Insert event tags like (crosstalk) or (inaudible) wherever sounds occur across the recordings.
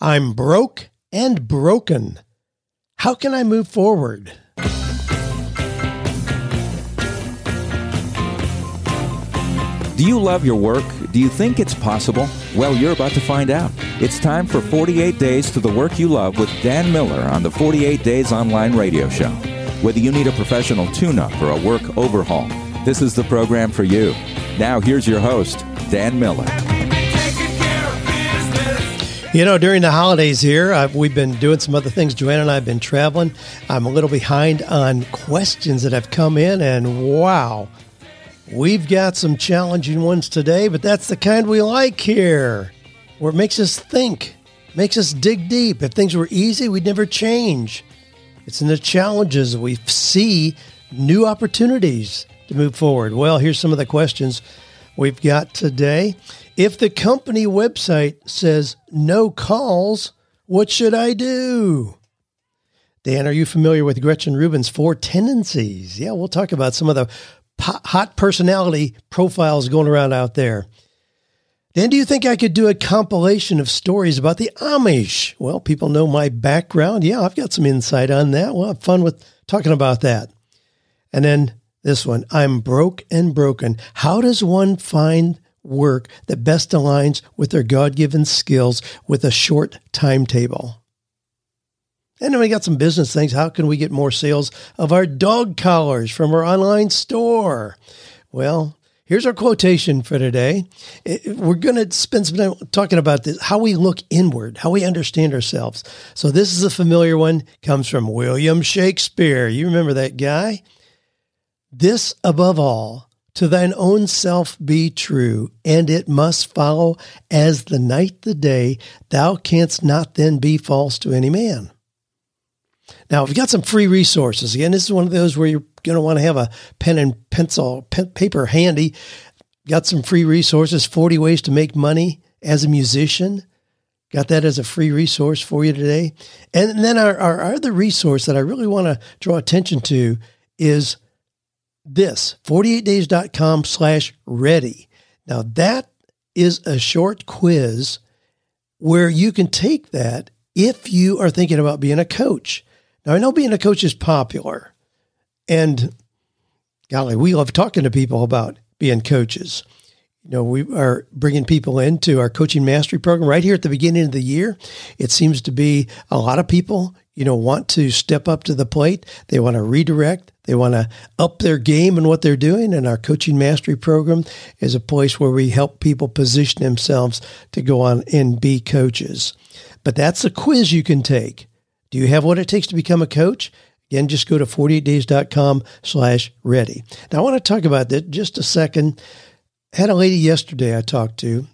I'm broke and broken. How can I move forward? Do you love your work? Do you think it's possible? Well, you're about to find out. It's time for 48 Days to the Work You Love with Dan Miller on the 48 Days Online Radio Show. Whether you need a professional tune up or a work overhaul, this is the program for you. Now, here's your host, Dan Miller. You know, during the holidays here, uh, we've been doing some other things. Joanne and I have been traveling. I'm a little behind on questions that have come in, and wow, we've got some challenging ones today, but that's the kind we like here, where it makes us think, makes us dig deep. If things were easy, we'd never change. It's in the challenges we see new opportunities to move forward. Well, here's some of the questions we've got today. If the company website says no calls, what should I do? Dan, are you familiar with Gretchen Rubin's four tendencies? Yeah, we'll talk about some of the hot personality profiles going around out there. Dan, do you think I could do a compilation of stories about the Amish? Well, people know my background. Yeah, I've got some insight on that. We'll have fun with talking about that. And then this one I'm broke and broken. How does one find work that best aligns with their God given skills with a short timetable? And then we got some business things. How can we get more sales of our dog collars from our online store? Well, here's our quotation for today. We're going to spend some time talking about this, how we look inward, how we understand ourselves. So this is a familiar one, comes from William Shakespeare. You remember that guy? This above all, to thine own self be true, and it must follow as the night the day, thou canst not then be false to any man. Now, we've got some free resources. Again, this is one of those where you're going to want to have a pen and pencil, pen, paper handy. Got some free resources 40 ways to make money as a musician. Got that as a free resource for you today. And then our, our other resource that I really want to draw attention to is this 48days.com slash ready. Now, that is a short quiz where you can take that if you are thinking about being a coach. Now, I know being a coach is popular, and golly, we love talking to people about being coaches. You know, we are bringing people into our coaching mastery program right here at the beginning of the year. It seems to be a lot of people, you know, want to step up to the plate. They want to redirect. They want to up their game in what they're doing. And our coaching mastery program is a place where we help people position themselves to go on and be coaches. But that's a quiz you can take. Do you have what it takes to become a coach? Again, just go to 48days.com slash ready. Now, I want to talk about that just a second. Had a lady yesterday I talked to.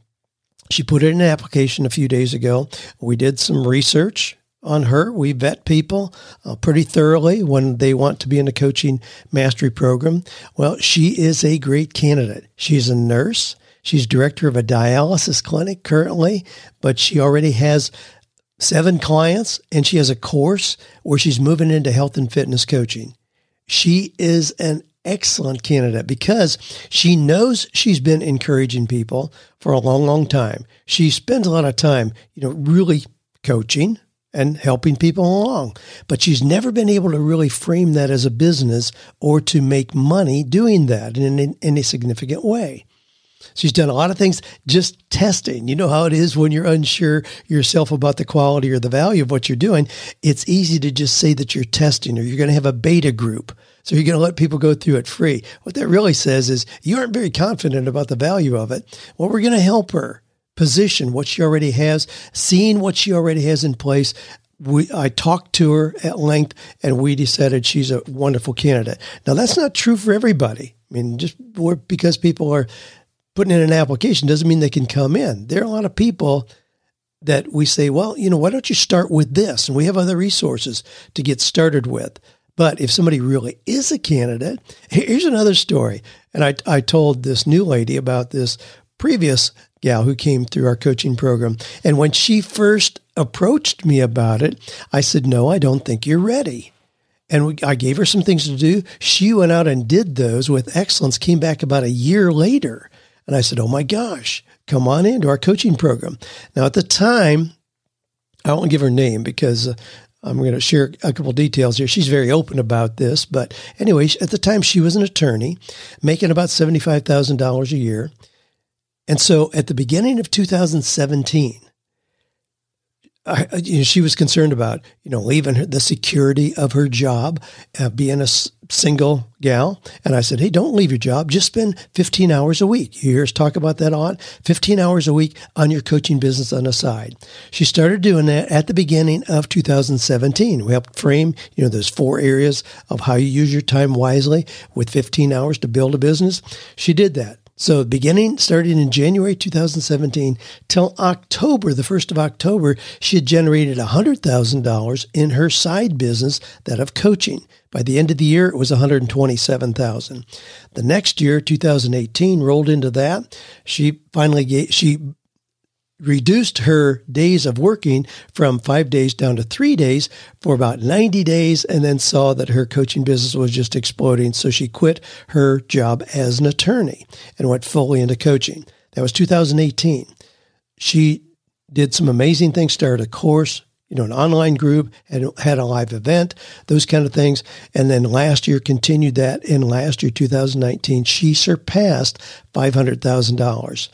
She put in an application a few days ago. We did some research on her. We vet people uh, pretty thoroughly when they want to be in the coaching mastery program. Well, she is a great candidate. She's a nurse. She's director of a dialysis clinic currently, but she already has seven clients, and she has a course where she's moving into health and fitness coaching. She is an excellent candidate because she knows she's been encouraging people for a long, long time. She spends a lot of time, you know, really coaching and helping people along, but she's never been able to really frame that as a business or to make money doing that in, in a significant way. She's done a lot of things just testing. You know how it is when you're unsure yourself about the quality or the value of what you're doing. It's easy to just say that you're testing or you're going to have a beta group. So you're going to let people go through it free. What that really says is you aren't very confident about the value of it. Well, we're going to help her position what she already has, seeing what she already has in place, we, I talked to her at length and we decided she's a wonderful candidate. Now that's not true for everybody. I mean, just because people are putting in an application doesn't mean they can come in. There are a lot of people that we say, well, you know, why don't you start with this? And we have other resources to get started with. But if somebody really is a candidate, here's another story. And I, I told this new lady about this previous gal who came through our coaching program. And when she first approached me about it, I said, no, I don't think you're ready. And we, I gave her some things to do. She went out and did those with excellence, came back about a year later and I said, Oh my gosh, come on into our coaching program. Now, at the time, I won't give her name because uh, I'm going to share a couple details here. She's very open about this, but anyway, at the time she was an attorney, making about seventy-five thousand dollars a year, and so at the beginning of 2017, You know, she was concerned about you know leaving her, the security of her job, uh, being a s- single gal. And I said, hey, don't leave your job. Just spend 15 hours a week. You hear us talk about that lot. 15 hours a week on your coaching business on the side. She started doing that at the beginning of 2017. We helped frame you know those four areas of how you use your time wisely with 15 hours to build a business. She did that. So beginning starting in January 2017 till October, the 1st of October, she had generated $100,000 in her side business, that of coaching. By the end of the year, it was 127,000. The next year, 2018, rolled into that. She finally gave, she reduced her days of working from five days down to three days for about 90 days and then saw that her coaching business was just exploding. So she quit her job as an attorney and went fully into coaching. That was 2018. She did some amazing things, started a course, you know, an online group, had, had a live event, those kind of things. And then last year continued that. In last year, 2019, she surpassed $500,000.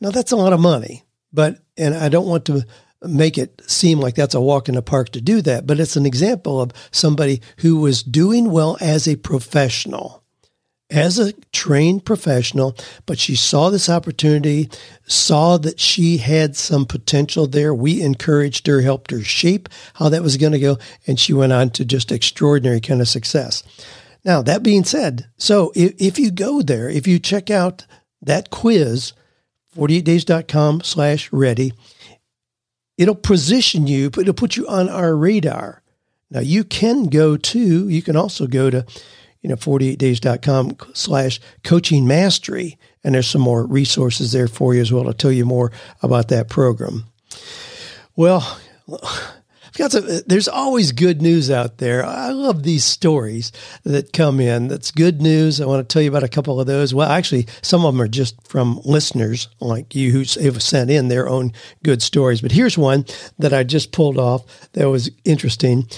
Now that's a lot of money. But, and I don't want to make it seem like that's a walk in the park to do that, but it's an example of somebody who was doing well as a professional, as a trained professional, but she saw this opportunity, saw that she had some potential there. We encouraged her, helped her shape how that was going to go, and she went on to just extraordinary kind of success. Now, that being said, so if, if you go there, if you check out that quiz, 48days.com slash ready. It'll position you, but it'll put you on our radar. Now you can go to, you can also go to, you know, 48days.com slash coaching mastery. And there's some more resources there for you as well to tell you more about that program. Well, got some, uh, there's always good news out there. I love these stories that come in. That's good news. I want to tell you about a couple of those. Well, actually, some of them are just from listeners like you who have sent in their own good stories. But here's one that I just pulled off that was interesting.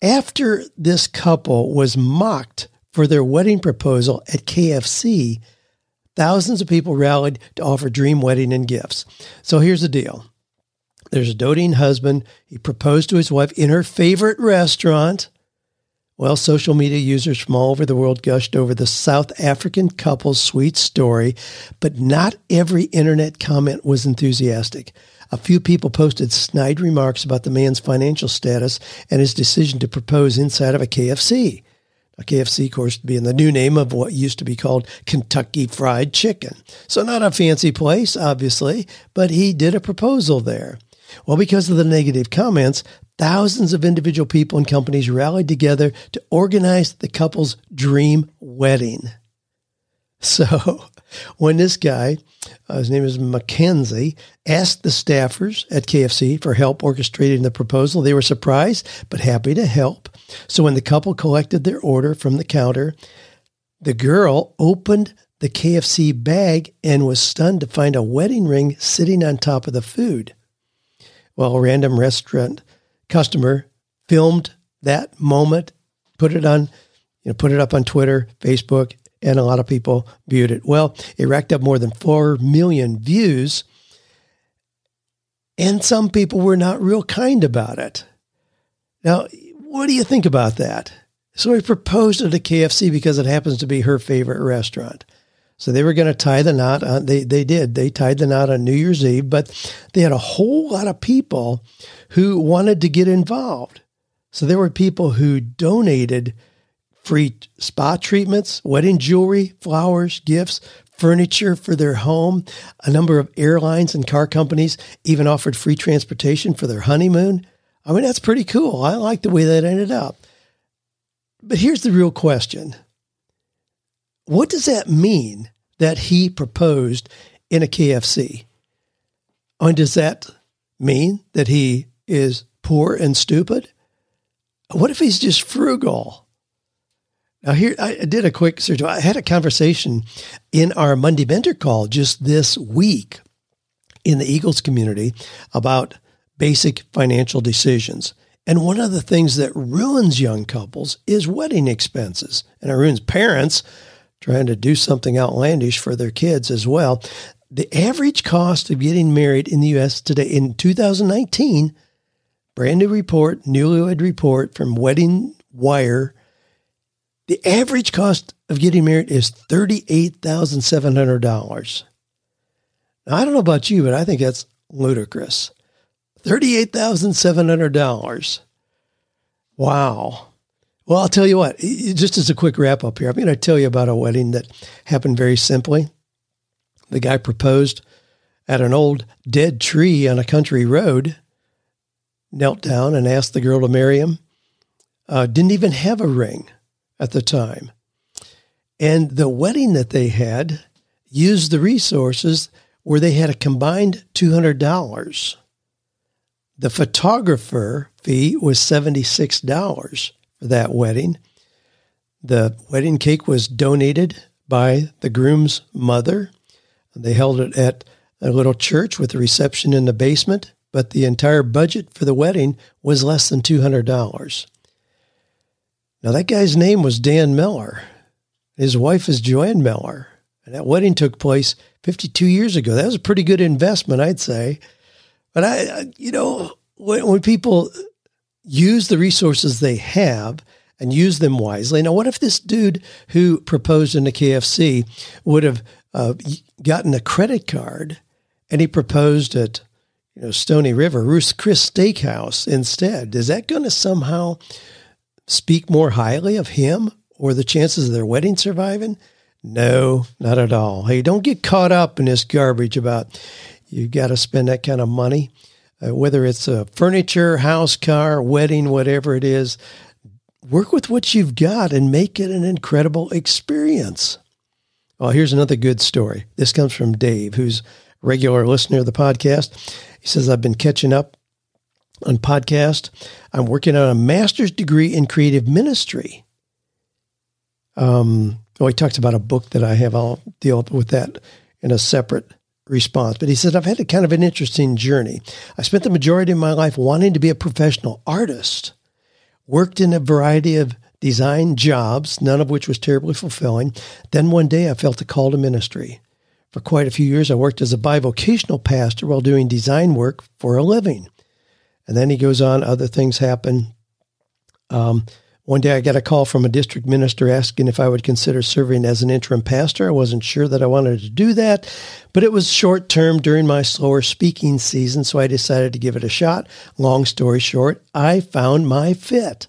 After this couple was mocked for their wedding proposal at KFC, thousands of people rallied to offer dream wedding and gifts. So here's the deal. There's a doting husband. He proposed to his wife in her favorite restaurant. Well, social media users from all over the world gushed over the South African couple's sweet story, but not every internet comment was enthusiastic. A few people posted snide remarks about the man's financial status and his decision to propose inside of a KFC. A KFC, of course, being the new name of what used to be called Kentucky Fried Chicken. So, not a fancy place, obviously, but he did a proposal there. Well, because of the negative comments, thousands of individual people and companies rallied together to organize the couple's dream wedding. (laughs) So, when this guy, uh, his name is Mackenzie, asked the staffers at KFC for help orchestrating the proposal, they were surprised but happy to help. So, when the couple collected their order from the counter, the girl opened the KFC bag and was stunned to find a wedding ring sitting on top of the food. Well, a random restaurant customer filmed that moment, put it on, you know, put it up on Twitter, Facebook, and a lot of people viewed it. Well, it racked up more than 4 million views. And some people were not real kind about it. Now, what do you think about that? So he proposed at a KFC because it happens to be her favorite restaurant. So they were going to tie the knot. On, they they did. They tied the knot on New Year's Eve, but they had a whole lot of people who wanted to get involved. So there were people who donated free spa treatments, wedding jewelry, flowers, gifts, furniture for their home. A number of airlines and car companies even offered free transportation for their honeymoon. I mean, that's pretty cool. I like the way that ended up. But here's the real question what does that mean that he proposed in a KFC? And does that mean that he is poor and stupid? What if he's just frugal? Now, here I did a quick search. I had a conversation in our Monday Mentor call just this week in the Eagles community about basic financial decisions. And one of the things that ruins young couples is wedding expenses. And it ruins parents trying to do something outlandish for their kids as well. The average cost of getting married in the U.S. today in 2019, brand new report, newlywed report from Wedding Wire, the average cost of getting married is $38,700. Now, I don't know about you, but I think that's ludicrous. $38,700. Wow. Well, I'll tell you what, just as a quick wrap up here, I'm going to tell you about a wedding that happened very simply. The guy proposed at an old dead tree on a country road, knelt down and asked the girl to marry him. Uh, didn't even have a ring at the time. And the wedding that they had used the resources where they had a combined $200. The photographer fee was $76 for that wedding. The wedding cake was donated by the groom's mother. They held it at a little church with a reception in the basement, but the entire budget for the wedding was less than $200. Now, that guy's name was Dan Miller. His wife is Joanne Miller. And that wedding took place 52 years ago. That was a pretty good investment, I'd say. But I, you know, when, when people use the resources they have and use them wisely. Now, what if this dude who proposed in the KFC would have uh, gotten a credit card and he proposed at you know Stony River, Ruth's Chris Steakhouse instead? Is that going to somehow speak more highly of him or the chances of their wedding surviving? No, not at all. Hey, don't get caught up in this garbage about you got to spend that kind of money uh, whether it's a furniture, house, car, wedding, whatever it is, work with what you've got and make it an incredible experience. Well, here's another good story. This comes from Dave, who's a regular listener of the podcast. He says, I've been catching up on podcast. I'm working on a master's degree in creative ministry. Um, oh, he talks about a book that I have. I'll deal with that in a separate response. But he said, I've had a kind of an interesting journey. I spent the majority of my life wanting to be a professional artist, worked in a variety of design jobs, none of which was terribly fulfilling. Then one day I felt a call to ministry. For quite a few years, I worked as a bivocational pastor while doing design work for a living. And then he goes on, other things happen. Um, one day I got a call from a district minister asking if I would consider serving as an interim pastor. I wasn't sure that I wanted to do that, but it was short term during my slower speaking season, so I decided to give it a shot. Long story short, I found my fit.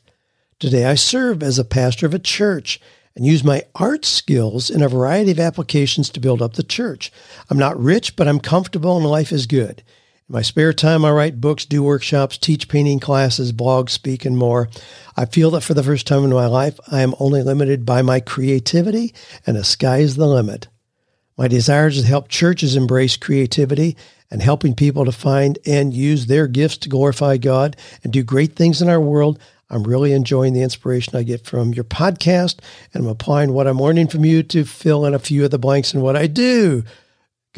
Today I serve as a pastor of a church and use my art skills in a variety of applications to build up the church. I'm not rich, but I'm comfortable and life is good. In my spare time, I write books, do workshops, teach painting classes, blog, speak, and more. I feel that for the first time in my life, I am only limited by my creativity, and the sky is the limit. My desire is to help churches embrace creativity and helping people to find and use their gifts to glorify God and do great things in our world. I'm really enjoying the inspiration I get from your podcast, and I'm applying what I'm learning from you to fill in a few of the blanks in what I do.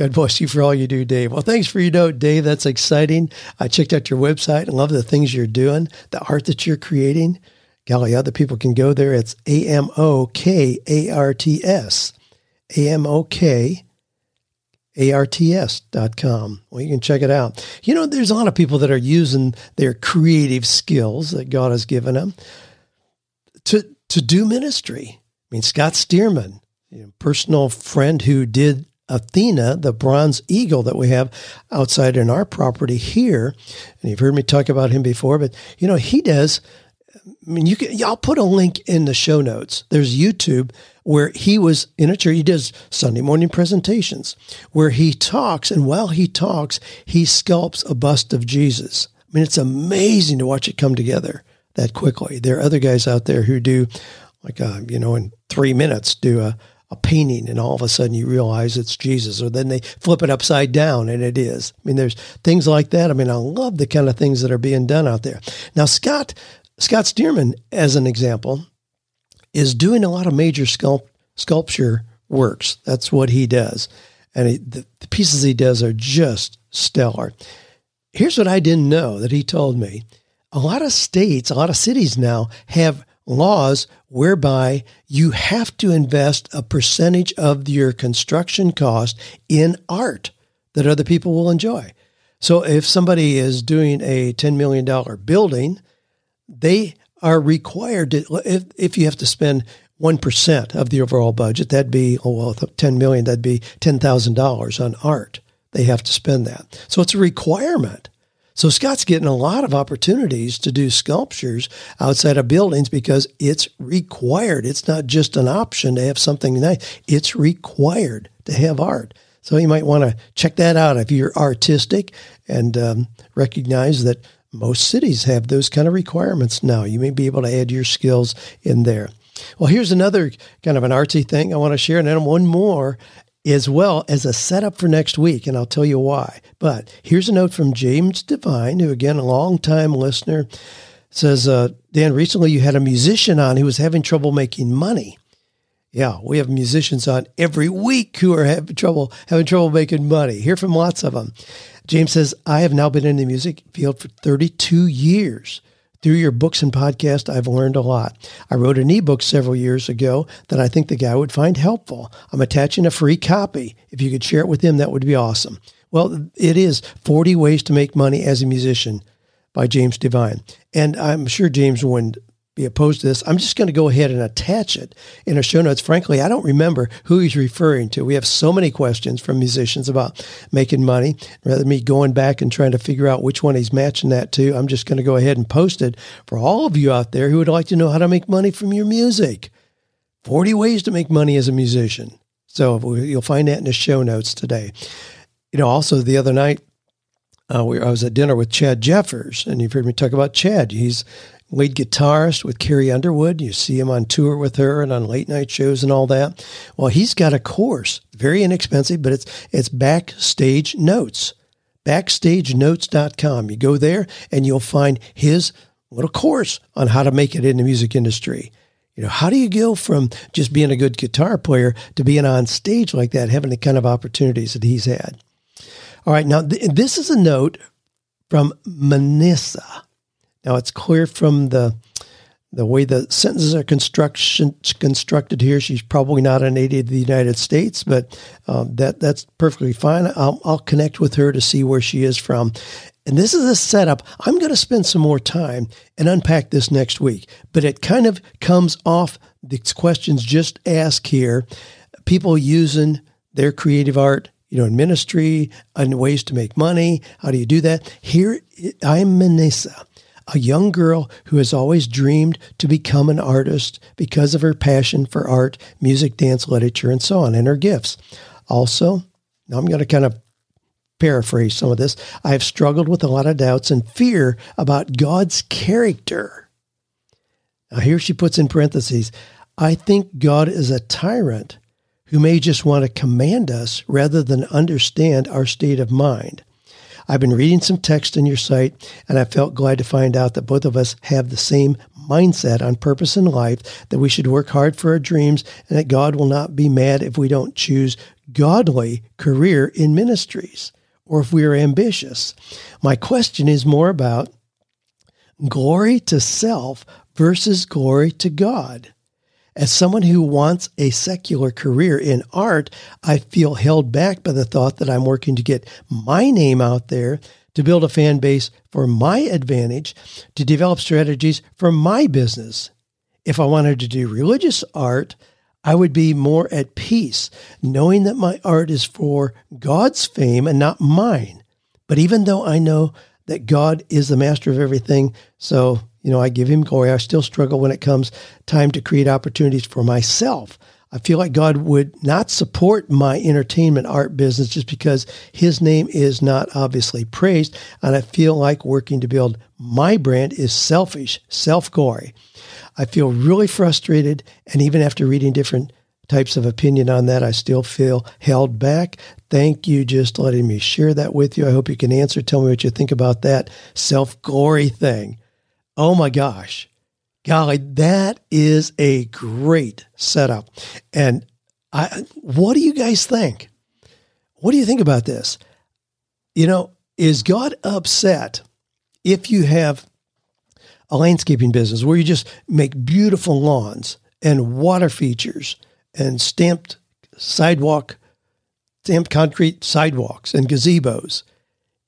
God bless you for all you do, Dave. Well, thanks for your note, Dave. That's exciting. I checked out your website and love the things you're doing, the art that you're creating. Golly, other people can go there. It's A M O K A R T S. A M O K A R T S dot com. Well, you can check it out. You know, there's a lot of people that are using their creative skills that God has given them to, to do ministry. I mean, Scott Stearman, you know, personal friend who did Athena, the bronze eagle that we have outside in our property here. And you've heard me talk about him before, but you know, he does. I mean, you can, I'll put a link in the show notes. There's YouTube where he was in a church. He does Sunday morning presentations where he talks. And while he talks, he sculpts a bust of Jesus. I mean, it's amazing to watch it come together that quickly. There are other guys out there who do like, a, uh, you know, in three minutes do a, a painting and all of a sudden you realize it's Jesus or then they flip it upside down and it is. I mean, there's things like that. I mean, I love the kind of things that are being done out there. Now, Scott, Scott Stearman, as an example, is doing a lot of major sculpt, sculpture works. That's what he does. And he, the, the pieces he does are just stellar. here's what I didn't know that he told me. A lot of states, a lot of cities now have laws whereby you have to invest a percentage of your construction cost in art that other people will enjoy. So if somebody is doing a $10 million building, they are required to, if, if you have to spend 1% of the overall budget, that'd be, oh, well, 10 million, that'd be $10,000 on art. They have to spend that. So it's a requirement. So Scott's getting a lot of opportunities to do sculptures outside of buildings because it's required. It's not just an option to have something nice. It's required to have art. So you might want to check that out if you're artistic and um, recognize that most cities have those kind of requirements now. You may be able to add your skills in there. Well, here's another kind of an artsy thing I want to share, and then one more as well as a setup for next week, and I'll tell you why. But here's a note from James Divine, who, again, a long-time listener, says, uh, Dan, recently you had a musician on who was having trouble making money. Yeah, we have musicians on every week who are having trouble having trouble making money. Hear from lots of them. James says, I have now been in the music field for 32 years. Through your books and podcast, I've learned a lot. I wrote an ebook several years ago that I think the guy would find helpful. I'm attaching a free copy. If you could share it with him, that would be awesome. Well, it is 40 Ways to Make Money as a Musician by James Divine. And I'm sure James wouldn't be opposed to this. I'm just going to go ahead and attach it in our show notes. Frankly, I don't remember who he's referring to. We have so many questions from musicians about making money. Rather than me going back and trying to figure out which one he's matching that to, I'm just going to go ahead and post it for all of you out there who would like to know how to make money from your music. 40 ways to make money as a musician. So you'll find that in the show notes today. You know, also the other night, uh, we, I was at dinner with Chad Jeffers, and you've heard me talk about Chad. He's lead guitarist with Carrie Underwood. You see him on tour with her and on late night shows and all that. Well, he's got a course, very inexpensive, but it's it's Backstage Notes. Backstagenotes.com. You go there and you'll find his little course on how to make it in the music industry. You know, how do you go from just being a good guitar player to being on stage like that, having the kind of opportunities that he's had? All right, now th- this is a note from Manissa. Now it's clear from the the way the sentences are construction constructed here. She's probably not a native of the United States, but um, that that's perfectly fine. I'll, I'll connect with her to see where she is from. And this is a setup. I'm going to spend some more time and unpack this next week, but it kind of comes off these questions just asked here. People using their creative art, you know, in ministry and ways to make money. How do you do that? Here, I'm Manessa a young girl who has always dreamed to become an artist because of her passion for art, music, dance, literature, and so on, and her gifts. Also, now I'm going to kind of paraphrase some of this. I have struggled with a lot of doubts and fear about God's character. Now, here she puts in parentheses I think God is a tyrant who may just want to command us rather than understand our state of mind. I've been reading some text in your site, and I felt glad to find out that both of us have the same mindset on purpose in life, that we should work hard for our dreams, and that God will not be mad if we don't choose godly career in ministries or if we are ambitious. My question is more about glory to self versus glory to God. As someone who wants a secular career in art, I feel held back by the thought that I'm working to get my name out there, to build a fan base for my advantage, to develop strategies for my business. If I wanted to do religious art, I would be more at peace, knowing that my art is for God's fame and not mine. But even though I know that God is the master of everything, so you know, I give him glory. I still struggle when it comes time to create opportunities for myself. I feel like God would not support my entertainment art business just because his name is not obviously praised. And I feel like working to build my brand is selfish, self glory. I feel really frustrated. And even after reading different types of opinion on that, I still feel held back. Thank you just letting me share that with you. I hope you can answer. Tell me what you think about that self glory thing. Oh my gosh. Golly, that is a great setup. And I, what do you guys think? What do you think about this? You know, Is God upset if you have a landscaping business where you just make beautiful lawns and water features and stamped sidewalk, stamped concrete sidewalks and gazebos?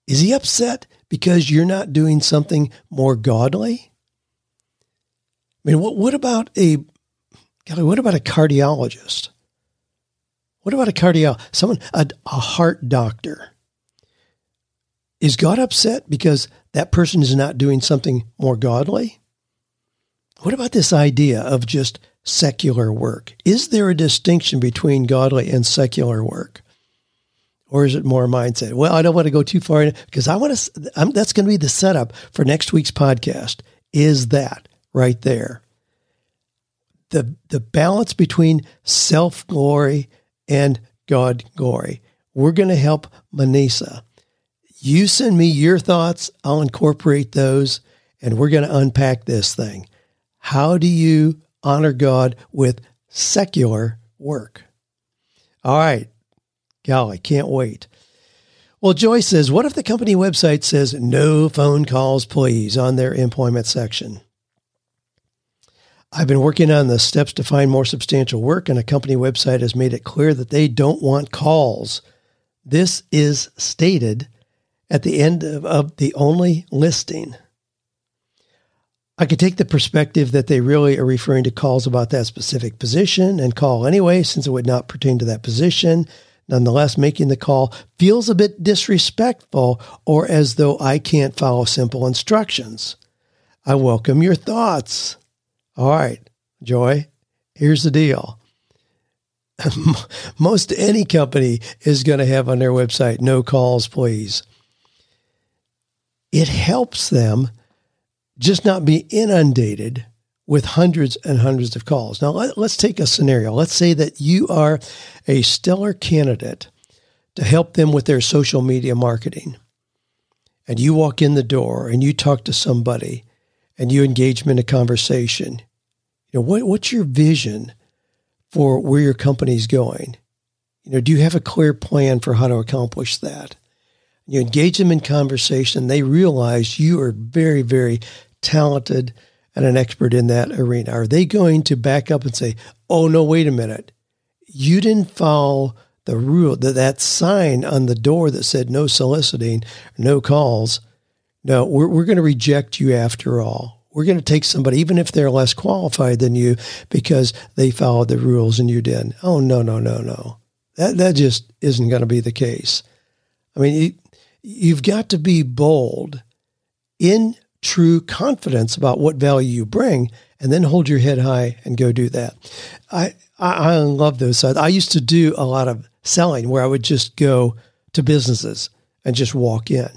Is he upset because you're not doing something more godly? I mean, what, what about a golly, what about a cardiologist? What about a cardiologist? Someone a, a heart doctor? Is God upset because that person is not doing something more godly? What about this idea of just secular work? Is there a distinction between godly and secular work? Or is it more mindset? Well, I don't want to go too far in because I want to, I'm, that's going to be the setup for next week's podcast. Is that right there? The, the balance between self glory and God glory. We're going to help Manisa you send me your thoughts, I'll incorporate those, and we're going to unpack this thing. How do you honor God with secular work? All right. Golly, can't wait. Well, Joy says, what if the company website says no phone calls, please, on their employment section? I've been working on the steps to find more substantial work, and a company website has made it clear that they don't want calls. This is stated at the end of, of the only listing. I could take the perspective that they really are referring to calls about that specific position and call anyway, since it would not pertain to that position. Nonetheless, making the call feels a bit disrespectful or as though I can't follow simple instructions. I welcome your thoughts. All right, Joy, here's the deal. (laughs) Most any company is going to have on their website, no calls, please it helps them just not be inundated with hundreds and hundreds of calls. Now, let, us take a scenario. Let's say that you are a stellar candidate to help them with their social media marketing. And you walk in the door and you talk to somebody and you engage them in a conversation. You know, what, what's your vision for where your company's going? You know, do you have a clear plan for how to accomplish that? you engage them in conversation, they realize you are very, very talented and an expert in that arena. Are they going to back up and say, oh, no, wait a minute. You didn't follow the rule, that, that sign on the door that said no soliciting, no calls. No, we're, we're going to reject you after all. We're going to take somebody, even if they're less qualified than you, because they followed the rules and you didn't. Oh, no, no, no, no. That, that just isn't going to be the case. I mean, You've got to be bold in true confidence about what value you bring and then hold your head high and go do that. I, I, I love those. I used to do a lot of selling where I would just go to businesses and just walk in.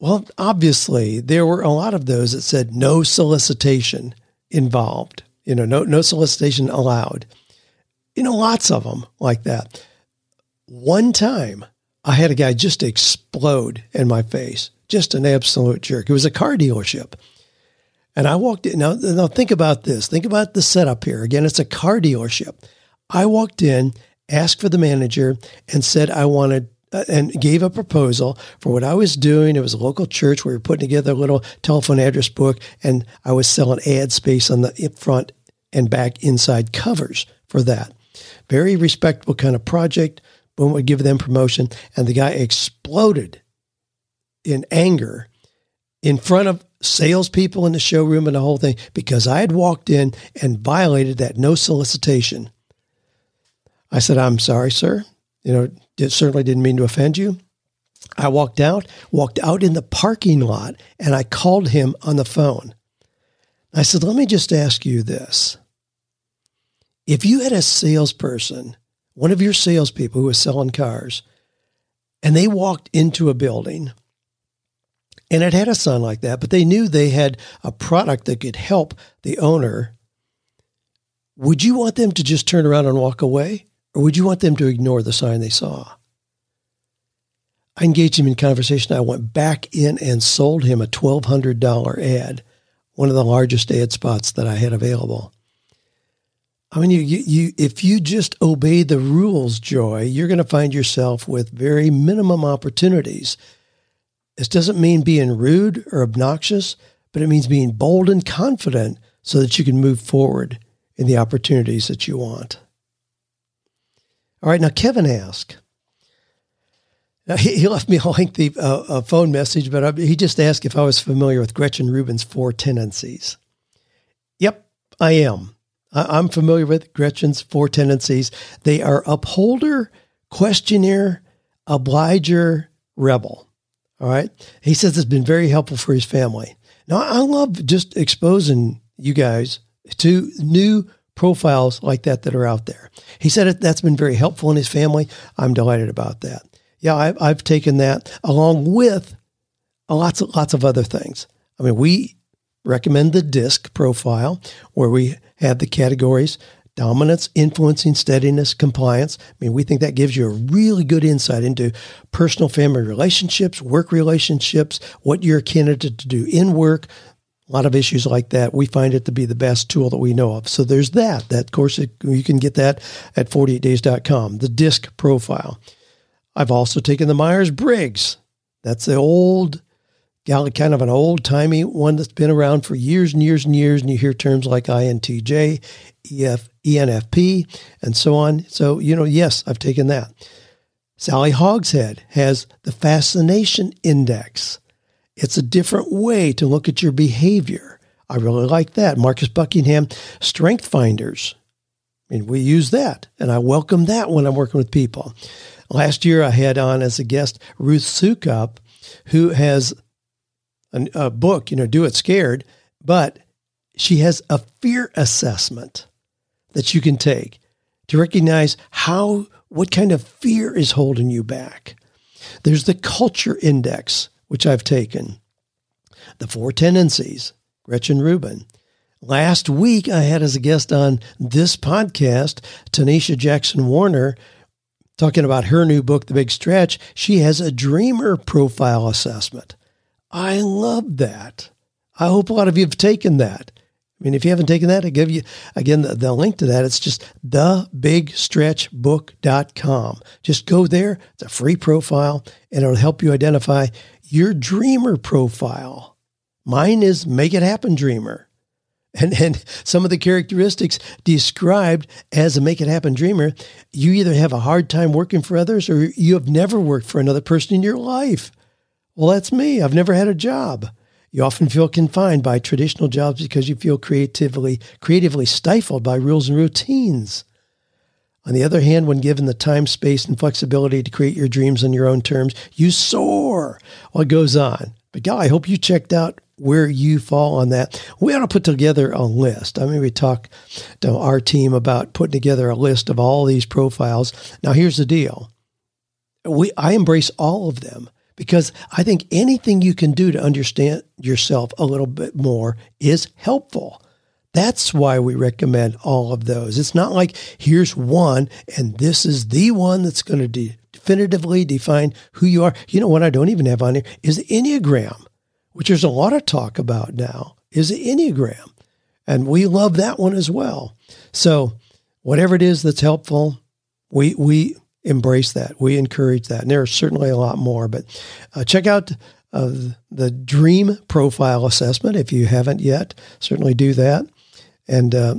Well, obviously, there were a lot of those that said no solicitation involved, you know, no, no solicitation allowed. You know, lots of them like that. One time, I had a guy just explode in my face, just an absolute jerk. It was a car dealership. And I walked in. Now, now think about this. Think about the setup here. Again, it's a car dealership. I walked in, asked for the manager, and said I wanted uh, and gave a proposal for what I was doing. It was a local church. We were putting together a little telephone address book, and I was selling ad space on the front and back inside covers for that. Very respectable kind of project boom, would give them promotion. And the guy exploded in anger in front of salespeople in the showroom and the whole thing because I had walked in and violated that no solicitation. I said, I'm sorry, sir. You know, it certainly didn't mean to offend you. I walked out, walked out in the parking lot, and I called him on the phone. I said, Let me just ask you this. If you had a salesperson one of your salespeople who was selling cars, and they walked into a building and it had a sign like that, but they knew they had a product that could help the owner. Would you want them to just turn around and walk away? Or would you want them to ignore the sign they saw? I engaged him in conversation. I went back in and sold him a $1,200 ad, one of the largest ad spots that I had available. I mean, you, you, if you just obey the rules, Joy, you're going to find yourself with very minimum opportunities This doesn't mean being rude or obnoxious, but it means being bold and confident so that you can move forward in the opportunities that you want. All right, now Kevin asked. Now, he, left me a lengthy uh, a phone message, but I, he just asked if I was familiar with Gretchen Rubin's four tendencies. Yep, I am. I, I'm familiar with Gretchen's four tendencies. They are upholder, questioner, obliger, rebel. All right. He says it's been very helpful for his family. Now, I love just exposing you guys to new profiles like that that are out there. He said that's been very helpful in his family. I'm delighted about that. Yeah, I, I've taken that along with lots of lots of other things. I mean, we recommend the DISC profile where we have the categories dominance, influencing, steadiness, compliance. I mean, we think that gives you a really good insight into personal family relationships, work relationships, what you're a candidate to do in work, a lot of issues like that. We find it to be the best tool that we know of. So there's that. That course, you can get that at 48days.com, the DISC profile. I've also taken the Myers Briggs. That's the old, kind of an old timey one that's been around for years and years and years. And you hear terms like INTJ, EF, ENFP, and so on. So, you know, yes, I've taken that. Sally Hogshead has the Fascination Index. It's a different way to look at your behavior. I really like that. Marcus Buckingham, Strength Finders. I mean, we use that, and I welcome that when I'm working with people. Last year, I had on as a guest Ruth Soukup, who has a, a book, you know, Do It Scared, but she has a fear assessment that you can take to recognize how, what kind of fear is holding you back. There's the culture index, which I've taken. The Four Tendencies, Gretchen Rubin. Last week, I had as a guest on this podcast, Tanisha Jackson Warner, talking about her new book, The Big Stretch. She has a dreamer profile assessment. I love that. I hope a lot of you have taken that. I mean, if you haven't taken that, I give you again the, the link to that. It's just thebigstretchbook.com. Just go there. It's a free profile and it'll help you identify your dreamer profile. Mine is make it happen dreamer. And, and some of the characteristics described as a make it happen dreamer, you either have a hard time working for others or you have never worked for another person in your life. Well, that's me. I've never had a job. You often feel confined by traditional jobs because you feel creatively creatively stifled by rules and routines. On the other hand, when given the time, space, and flexibility to create your dreams on your own terms, you soar. What goes on? But God, I hope you checked out where you fall on that. We ought to put together a list. I mean, we talk to our team about putting together a list of all these profiles. Now, here's the deal. We, I embrace all of them because I think anything you can do to understand yourself a little bit more is helpful. That's why we recommend all of those. It's not like here's one and this is the one that's going to de- definitively define who you are. You know what I don't even have on here is the Enneagram, which there's a lot of talk about now, is the Enneagram. And we love that one as well. So whatever it is that's helpful, we we embrace that. We encourage that. And there are certainly a lot more, but uh, check out uh, the Dream Profile Assessment if you haven't yet. Certainly do that. And uh,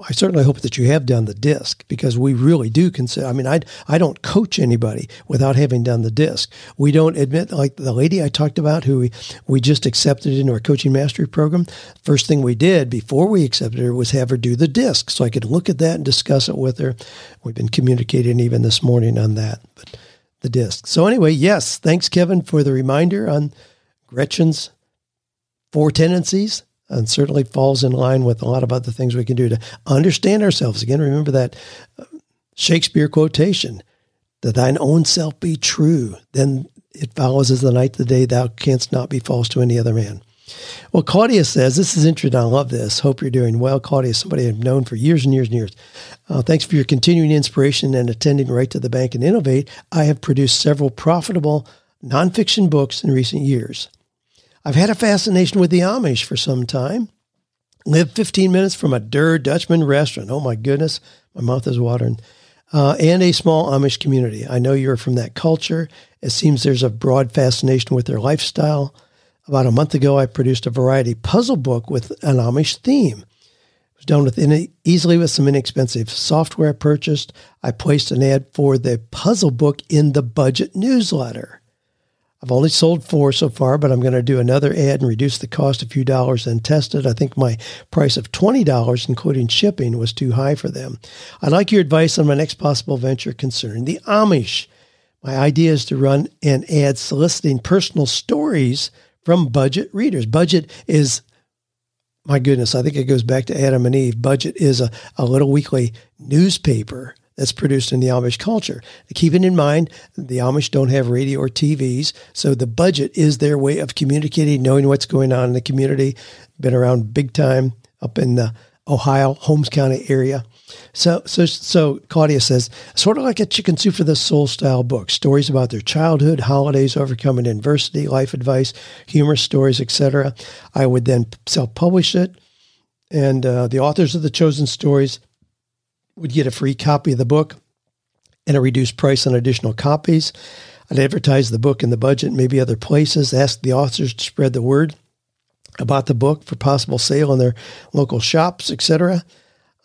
I certainly hope that you have done the disc because we really do consider. I mean, I I don't coach anybody without having done the disc. We don't admit like the lady I talked about who we, we just accepted into our coaching mastery program. First thing we did before we accepted her was have her do the disc so I could look at that and discuss it with her. We've been communicating even this morning on that, but the disc. So anyway, yes, thanks Kevin for the reminder on Gretchen's four tendencies and certainly falls in line with a lot of other things we can do to understand ourselves. Again, remember that uh, Shakespeare quotation that thine own self be true, then it follows as the night the day thou canst not be false to any other man. Well, Claudia says, this is interesting. I love this. Hope you're doing well. Claudia somebody I've known for years and years and years. Uh, thanks for your continuing inspiration and attending right to the bank and innovate. I have produced several profitable nonfiction books in recent years. I've had a fascination with the Amish for some time. Lived 15 minutes from a Der Dutchman restaurant. Oh my goodness, my mouth is watering. uh, and a small Amish community. I know you're from that culture. It seems there's a broad fascination with their lifestyle. About a month ago, I produced a variety puzzle book with an Amish theme. It was done with in, easily with some inexpensive software purchased. I placed an ad for the puzzle book in the budget newsletter. I've only sold four so far, but I'm going to do another ad and reduce the cost a few dollars and test it. I think my price of $20, including shipping, was too high for them. I'd like your advice on my next possible venture concerning the Amish. My idea is to run an ad soliciting personal stories from budget readers. Budget is, my goodness, I think it goes back to Adam and Eve. Budget is a, a little weekly newspaper that's produced in the Amish culture. Keeping in mind, the Amish don't have radio or TVs, so the budget is their way of communicating, knowing what's going on in the community. Been around big time up in the Ohio, Holmes County area. So, so, so Claudia says, sort of like a chicken soup for the soul style book, stories about their childhood, holidays, overcoming adversity, life advice, humorous stories, etc. I would then self-publish it, and uh, the authors of the chosen stories would get a free copy of the book and a reduced price on additional copies. I'd advertise the book in the budget, maybe other places, ask the authors to spread the word about the book for possible sale in their local shops, etc.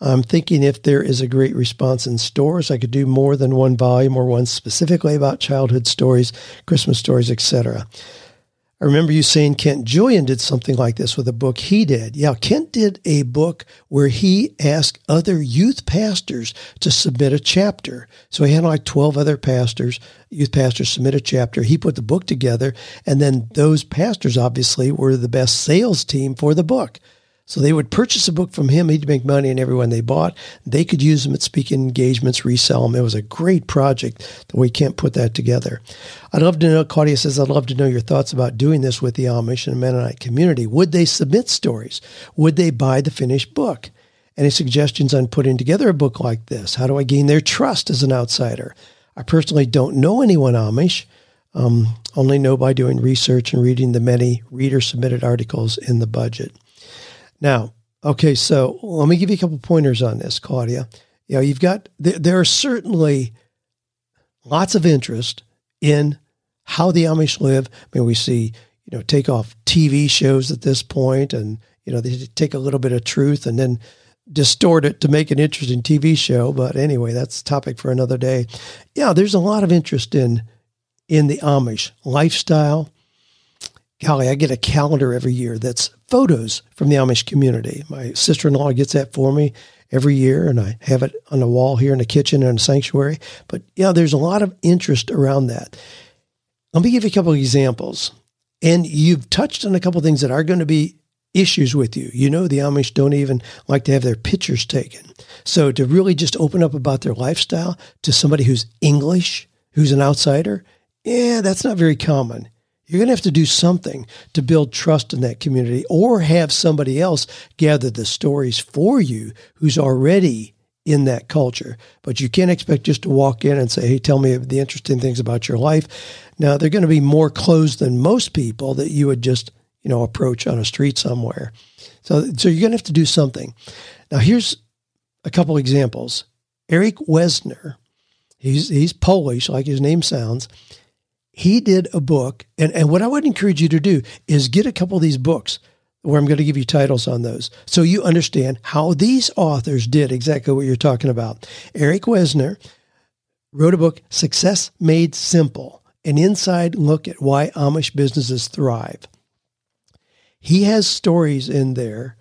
I'm thinking if there is a great response in stores, I could do more than one volume or one specifically about childhood stories, Christmas stories, etc. I remember you saying Kent Julian did something like this with a book he did. Yeah, Kent did a book where he asked other youth pastors to submit a chapter. So he had like 12 other pastors, youth pastors submit a chapter. He put the book together, and then those pastors obviously were the best sales team for the book. So they would purchase a book from him. He'd make money on everyone they bought. They could use them at speaking engagements, resell them. It was a great project. We can't put that together. I'd love to know, Claudia says, I'd love to know your thoughts about doing this with the Amish and Mennonite community. Would they submit stories? Would they buy the finished book? Any suggestions on putting together a book like this? How do I gain their trust as an outsider? I personally don't know anyone Amish. Um, only know by doing research and reading the many reader submitted articles in the budget. Now, okay, so let me give you a couple pointers on this, Claudia. You know, you've got there, are certainly lots of interest in how the Amish live. I mean, we see you know take off TV shows at this point, and you know they take a little bit of truth and then distort it to make an interesting TV show. But anyway, that's a topic for another day. Yeah, there's a lot of interest in in the Amish lifestyle, golly, I get a calendar every year that's photos from the Amish community. My sister in law gets that for me every year, and I have it on the wall here in the kitchen and a sanctuary. But yeah, there's a lot of interest around that. Let me give you a couple of examples. And you've touched on a couple of things that are going to be issues with you. You know, the Amish don't even like to have their pictures taken. So to really just open up about their lifestyle to somebody who's English, who's an outsider, yeah, that's not very common. You're going to have to do something to build trust in that community or have somebody else gather the stories for you who's already in that culture. But you can't expect just to walk in and say, hey, tell me the interesting things about your life. Now, they're going to be more closed than most people that you would just, you know, approach on a street somewhere. So, so you're going to have to do something. Now, here's a couple examples. Erik Wesner, he's, he's Polish, like his name sounds he did a book, and, and what I would encourage you to do is get a couple of these books where I'm going to give you titles on those so you understand how these authors did exactly what you're talking about. Erik Wesner wrote a book, Success Made Simple, an inside look at why Amish businesses thrive. He has stories in there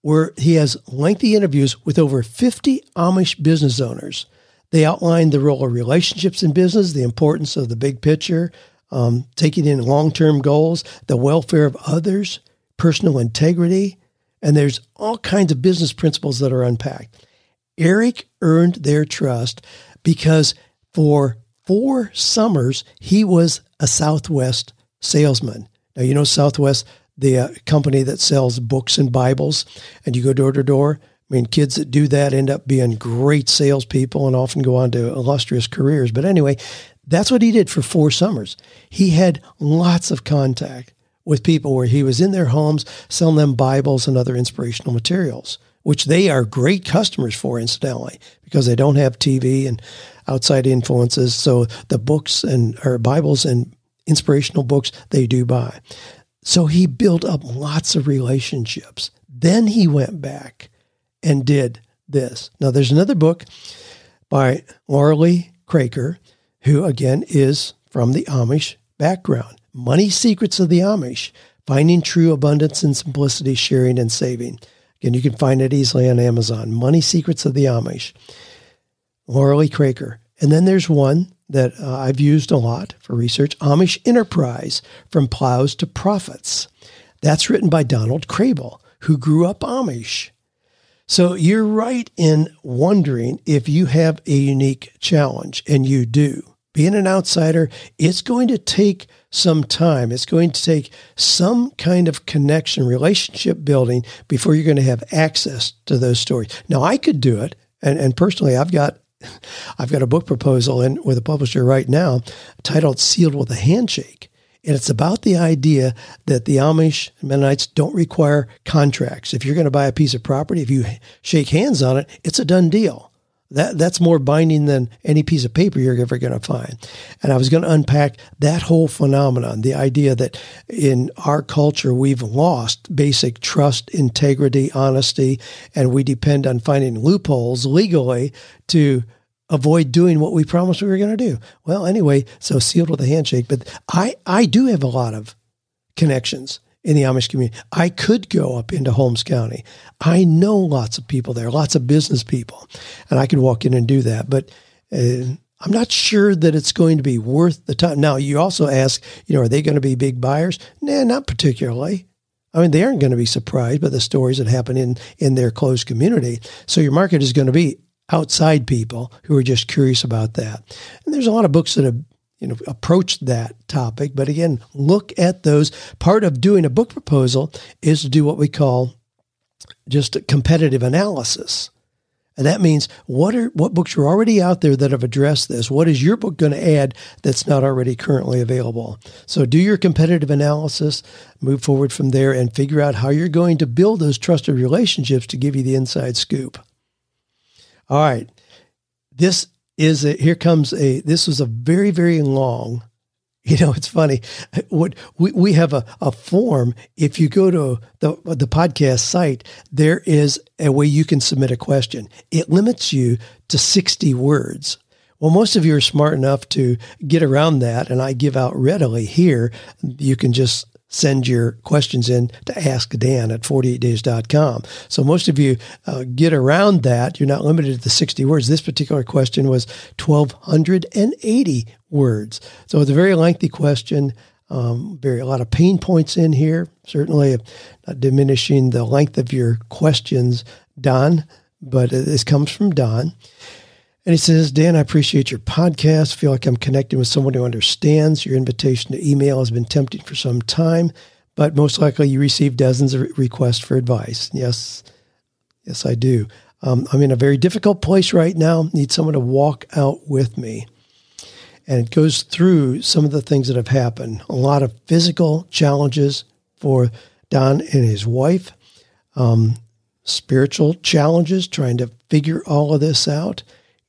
where he has lengthy interviews with over 50 Amish business owners they outlined the role of relationships in business, the importance of the big picture, um, taking in long term goals, the welfare of others, personal integrity, and there's all kinds of business principles that are unpacked. Erik earned their trust because for four summers he was a Southwest salesman. Now, you know, Southwest, the uh, company that sells books and Bibles, and you go door to door. I mean, kids that do that end up being great salespeople and often go on to illustrious careers. But anyway, that's what he did for four summers. He had lots of contact with people where he was in their homes selling them Bibles and other inspirational materials. which they are great customers for, incidentally, because they don't have TV and outside influences. So the books and or Bibles and inspirational books they do buy. So he built up lots of relationships. Then he went back and did this. Now there's another book by Laura Craker, who again is from the Amish background. Money Secrets of the Amish, Finding True Abundance and Simplicity, Sharing and Saving. Again, you can find it easily on Amazon. Money Secrets of the Amish. Laura Craker. And then there's one that uh, I've used a lot for research Amish Enterprise From Plows to Profits. That's written by Donald Kraybill, who grew up Amish. So you're right in wondering if you have a unique challenge, and you do. Being an outsider, it's going to take some time. It's going to take some kind of connection, relationship building before you're going to have access to those stories. Now, I could do it. And, and personally, I've got I've got a book proposal in with a publisher right now titled Sealed with a Handshake. And it's about the idea that the Amish Mennonites don't require contracts. If you're going to buy a piece of property, if you shake hands on it, it's a done deal. That, that's more binding than any piece of paper you're ever going to find. And I was going to unpack that whole phenomenon, the idea that in our culture, we've lost basic trust, integrity, honesty, and we depend on finding loopholes legally to avoid doing what we promised we were going to do. Well, anyway, so sealed with a handshake. But I, I do have a lot of connections in the Amish community. I could go up into Holmes County. I know lots of people there, lots of business people, and I could walk in and do that. But uh, I'm not sure that it's going to be worth the time. Now, you also ask, you know, are they going to be big buyers? Nah, not particularly. I mean, they aren't going to be surprised by the stories that happen in in their closed community. So your market is going to be outside people who are just curious about that. And there's a lot of books that have you know approached that topic, but again, look at those. Part of doing a book proposal is to do what we call just a competitive analysis. And that means what are what books are already out there that have addressed this? What is your book going to add that's not already currently available? So do your competitive analysis, move forward from there and figure out how you're going to build those trusted relationships to give you the inside scoop. All right. This is a, here comes a, this was a very, very long, (laughs) you know, it's funny. What we, we have a, a form. If you go to the, the podcast site, there is a way you can submit a question. It limits you to 60 words. Well, most of you are smart enough to get around that, and I give out readily here. You can just send your questions in to ask Dan at 48days.com. So most of you uh, get around that. You're not limited to 60 words. This particular question was 1,280 words. So it's a very lengthy question. Um, very a lot of pain points in here. Certainly, not diminishing the length of your questions, Don, but this comes from Don. And he says, Dan, I appreciate your podcast. I feel like I'm connecting with someone who understands. Your invitation to email has been tempting for some time, but most likely you receive dozens of requests for advice. Yes, yes, I do. Um, I'm in a very difficult place right now. Need someone to walk out with me. And it goes through some of the things that have happened. A lot of physical challenges for Don and his wife, um, spiritual challenges, trying to figure all of this out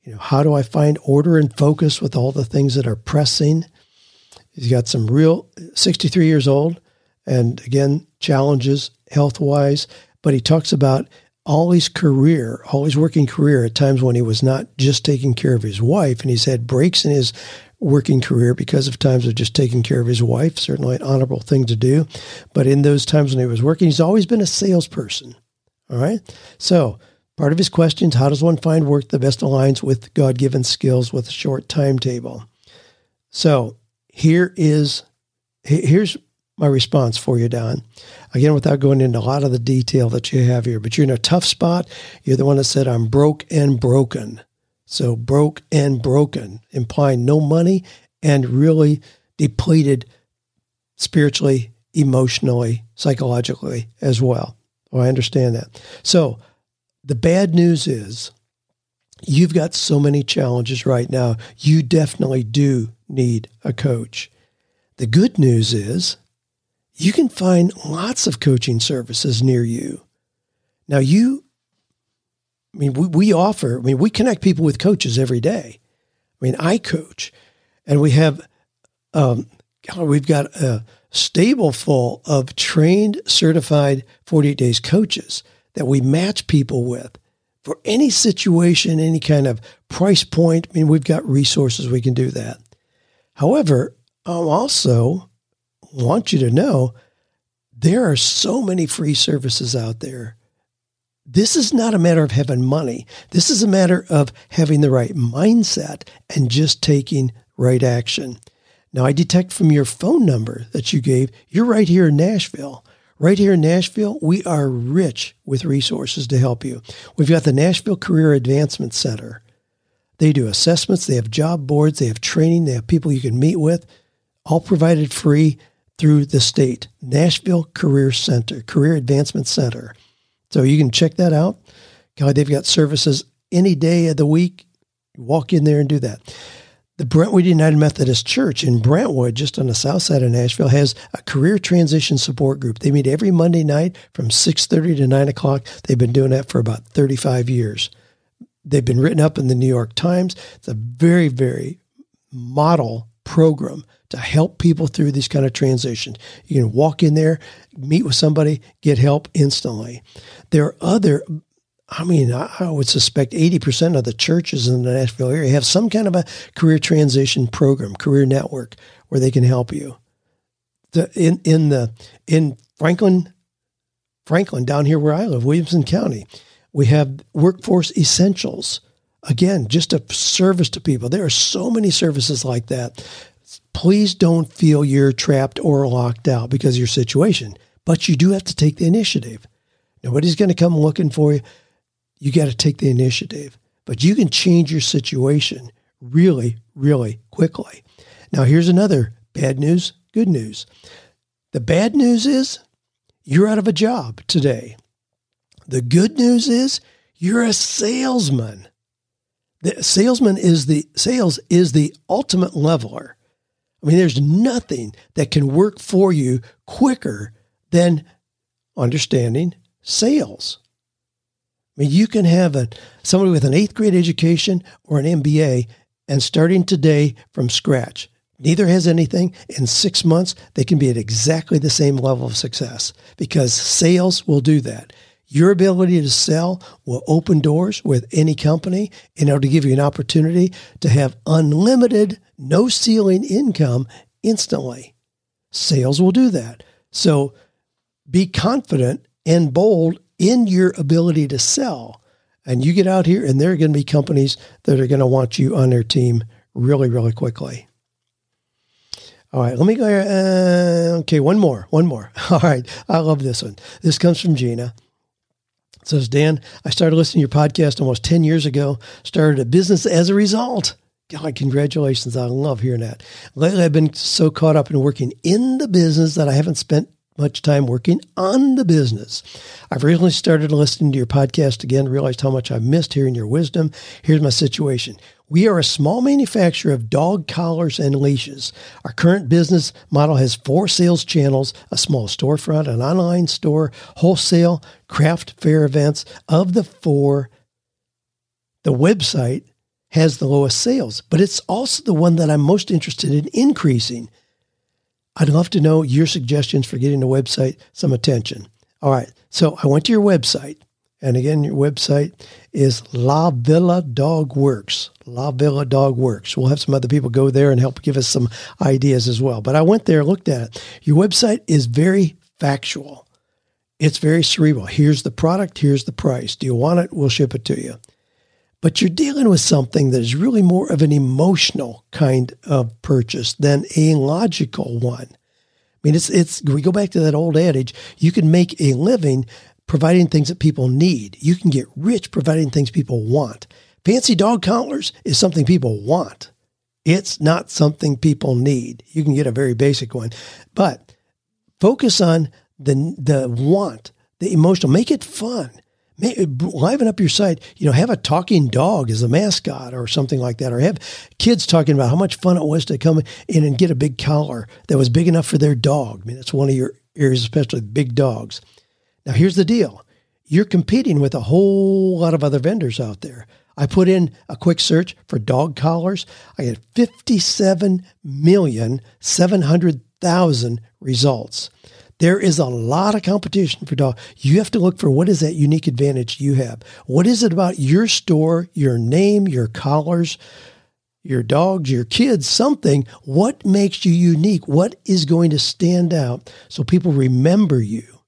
you know, how do I find order and focus with all the things that are pressing? He's got some real 63 years old and again, challenges health wise, but he talks about all his career, all his working career at times when he was not just taking care of his wife and he's had breaks in his working career because of times of just taking care of his wife, certainly an honorable thing to do. But in those times when he was working, he's always been a salesperson. All right. So Part of his questions how does one find work that best aligns with God given skills with a short timetable? So here is here's my response for you, Don. Again, without going into a lot of the detail that you have here, but you're in a tough spot. You're the one that said, I'm broke and broken. So broke and broken, implying no money and really depleted spiritually, emotionally, psychologically as well. Oh, I understand that. So the bad news is you've got so many challenges right now. You definitely do need a coach. The good news is you can find lots of coaching services near you. Now, you I mean, we, we offer, I mean, we connect people with coaches every day. I mean, I coach and we have, um, we've got a stable full of trained, certified 48 days coaches that we match people with for any situation, any kind of price point. I mean, we've got resources we can do that. However, I also want you to know there are so many free services out there. This is not a matter of having money. This is a matter of having the right mindset and just taking right action. Now, I detect from your phone number that you gave, you're right here in Nashville. Right here in Nashville, we are rich with resources to help you. We've got the Nashville Career Advancement Center. They do assessments, they have job boards, they have training, they have people you can meet with, all provided free through the state. Nashville Career Center, Career Advancement Center. So you can check that out. God, they've got services any day of the week. Walk in there and do that. The Brentwood United Methodist Church in Brentwood, just on the south side of Nashville, has a career transition support group. They meet every Monday night from 6.30 to 9 o'clock. They've been doing that for about 35 years. They've been written up in the New York Times. It's a very, very model program to help people through these kind of transitions. You can walk in there, meet with somebody, get help instantly. There are other I mean, I would suspect 80% of the churches in the Nashville area have some kind of a career transition program, career network where they can help you. The, in, in the, in Franklin, Franklin, down here where I live, Williamson County, we have workforce essentials. Again, just a service to people. There are so many services like that. Please don't feel you're trapped or locked out because of your situation, but you do have to take the initiative. Nobody's going to come looking for you you got to take the initiative. But you can change your situation really, really quickly. Now, here's another bad news, good news. The bad news is you're out of a job today. The good news is you're a salesman. The salesman is the sales is the ultimate leveler. I mean, there's nothing that can work for you quicker than understanding sales. I mean, you can have a somebody with an eighth grade education or an MBA and starting today from scratch. Neither has anything. In six months, they can be at exactly the same level of success because sales will do that. Your ability to sell will open doors with any company in order to give you an opportunity to have unlimited, no ceiling income instantly. Sales will do that. So be confident and bold in your ability to sell. And you get out here, and there are going to be companies that are going to want you on their team really, really quickly. All right, let me go. Uh, okay, one more, one more. (laughs) All right, I love this one. This comes from Gina. It says, Dan, I started listening to your podcast almost 10 years ago, started a business as a result. God, congratulations. I love hearing that. Lately, I've been so caught up in working in the business that I haven't spent much time working on the business. I've recently started listening to your podcast again, realized how much I've missed hearing your wisdom. Here's my situation. We are a small manufacturer of dog collars and leashes. Our current business model has four sales channels, a small storefront, an online store, wholesale, craft fair events. Of the four, the website has the lowest sales, but it's also the one that I'm most interested in increasing. I'd love to know your suggestions for getting the website some attention. All right. So I went to your website. And again, your website is La Villa Dog Works. La Villa Dog Works. We'll have some other people go there and help give us some ideas as well. But I went there, looked at it. Your website is very factual. It's very cerebral. Here's the product. Here's the price. Do you want it? We'll ship it to you but you're dealing with something that is really more of an emotional kind of purchase than a logical one. I mean, it's, it's, we go back to that old adage, you can make a living providing things that people need. You can get rich providing things people want. Fancy dog collars is something people want. It's not something people need. You can get a very basic one, but focus on the, the want, the emotional, make it fun liven up your site. You know, have a talking dog as a mascot or something like that, or have kids talking about how much fun it was to come in and get a big collar that was big enough for their dog. I mean, that's one of your areas, especially big dogs. Now, here's the deal: you're competing with a whole lot of other vendors out there. I put in a quick search for dog collars. I get 57,700,000 results. There is a lot of competition for dog. You have to look for what is that unique advantage you have. What is it about your store, your name, your collars, your dogs, your kids, something. What makes you unique? What is going to stand out so people remember you,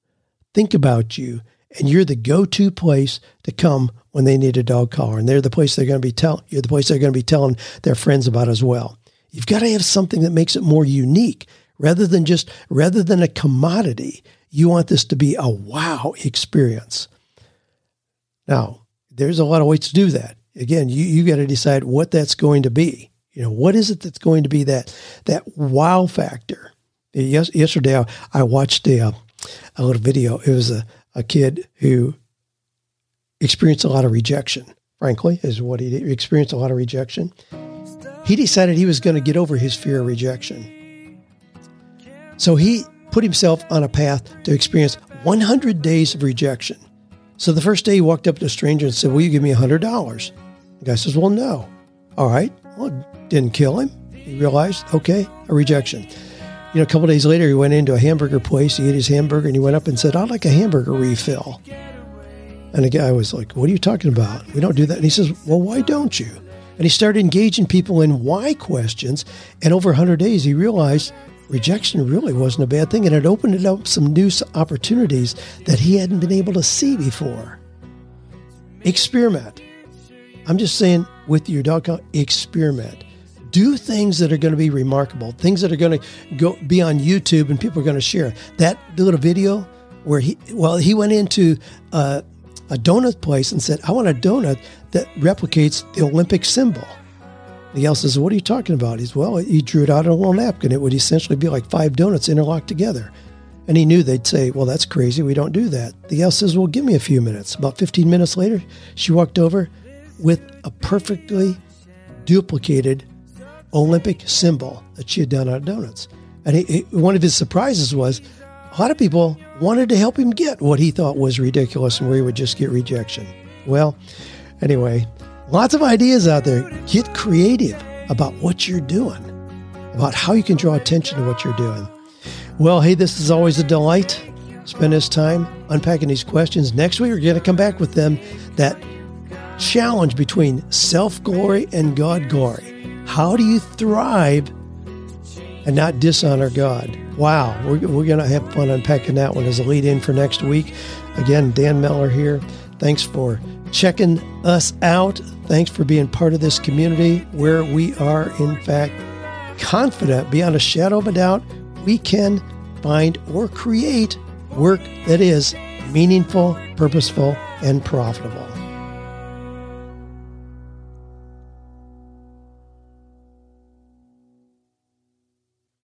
think about you, and you're the go-to place to come when they need a dog collar, and they're the place they're going to be telling. You're the place they're going to be telling their friends about as well. You've got to have something that makes it more unique, rather than just rather than a commodity. You want this to be a wow experience. Now, there's a lot of ways to do that. Again, you you got to decide what that's going to be. You know, what is it that's going to be that that wow factor? Yes, yesterday I, I watched a, uh, a little video. It was a a kid who experienced a lot of rejection, frankly, is what he did. experienced a lot of rejection. He decided he was going to get over his fear of rejection. So he put himself on a path to experience 100 days of rejection. So the first day he walked up to a stranger and said, Will you give me $100? The guy says, Well, no. All right. Well, didn't kill him. He realized, okay, a rejection you know, a couple days later, he went into a hamburger place. He ate his hamburger and he went up and said, I'd like a hamburger refill. And the guy was like, What are you talking about? We don't do that. And he says, Well, why don't you? And he started engaging people in why questions. And over 100 days, he realized rejection really wasn't a bad thing. And it opened up some new opportunities that he hadn't been able to see before. Experiment. I'm just saying, with your dog, experiment do things that are going to be remarkable, things that are going to go be on YouTube and people are going to share. That little video where he, well, he went into a, a donut place and said, I want a donut that replicates the Olympic symbol. The gal says, What are you talking about? He's, Well, he drew it out on a little napkin. It would essentially be like five donuts interlocked together. And he knew they'd say, Well, that's crazy. We don't do that. The gal says, Well, give me a few minutes. About 15 minutes later, she walked over with a perfectly duplicated Olympic symbol that she had done on donuts. And he, he, one of his surprises was a lot of people wanted to help him get what he thought was ridiculous and where he would just get rejection. Well, anyway, lots of ideas out there. Get creative about what you're doing, about how you can draw attention to what you're doing. Well, hey, this is always a delight. Spend this time unpacking these questions. Next week, we're going to come back with them that challenge between self glory and God glory. How do you thrive and not dishonor God? Wow, we're, we're going to have fun unpacking that one as a lead in for next week. Again, Dan Miller here. Thanks for checking us out. Thanks for being part of this community where we are, in fact, confident beyond a shadow of a doubt we can find or create work that is meaningful, purposeful, and profitable.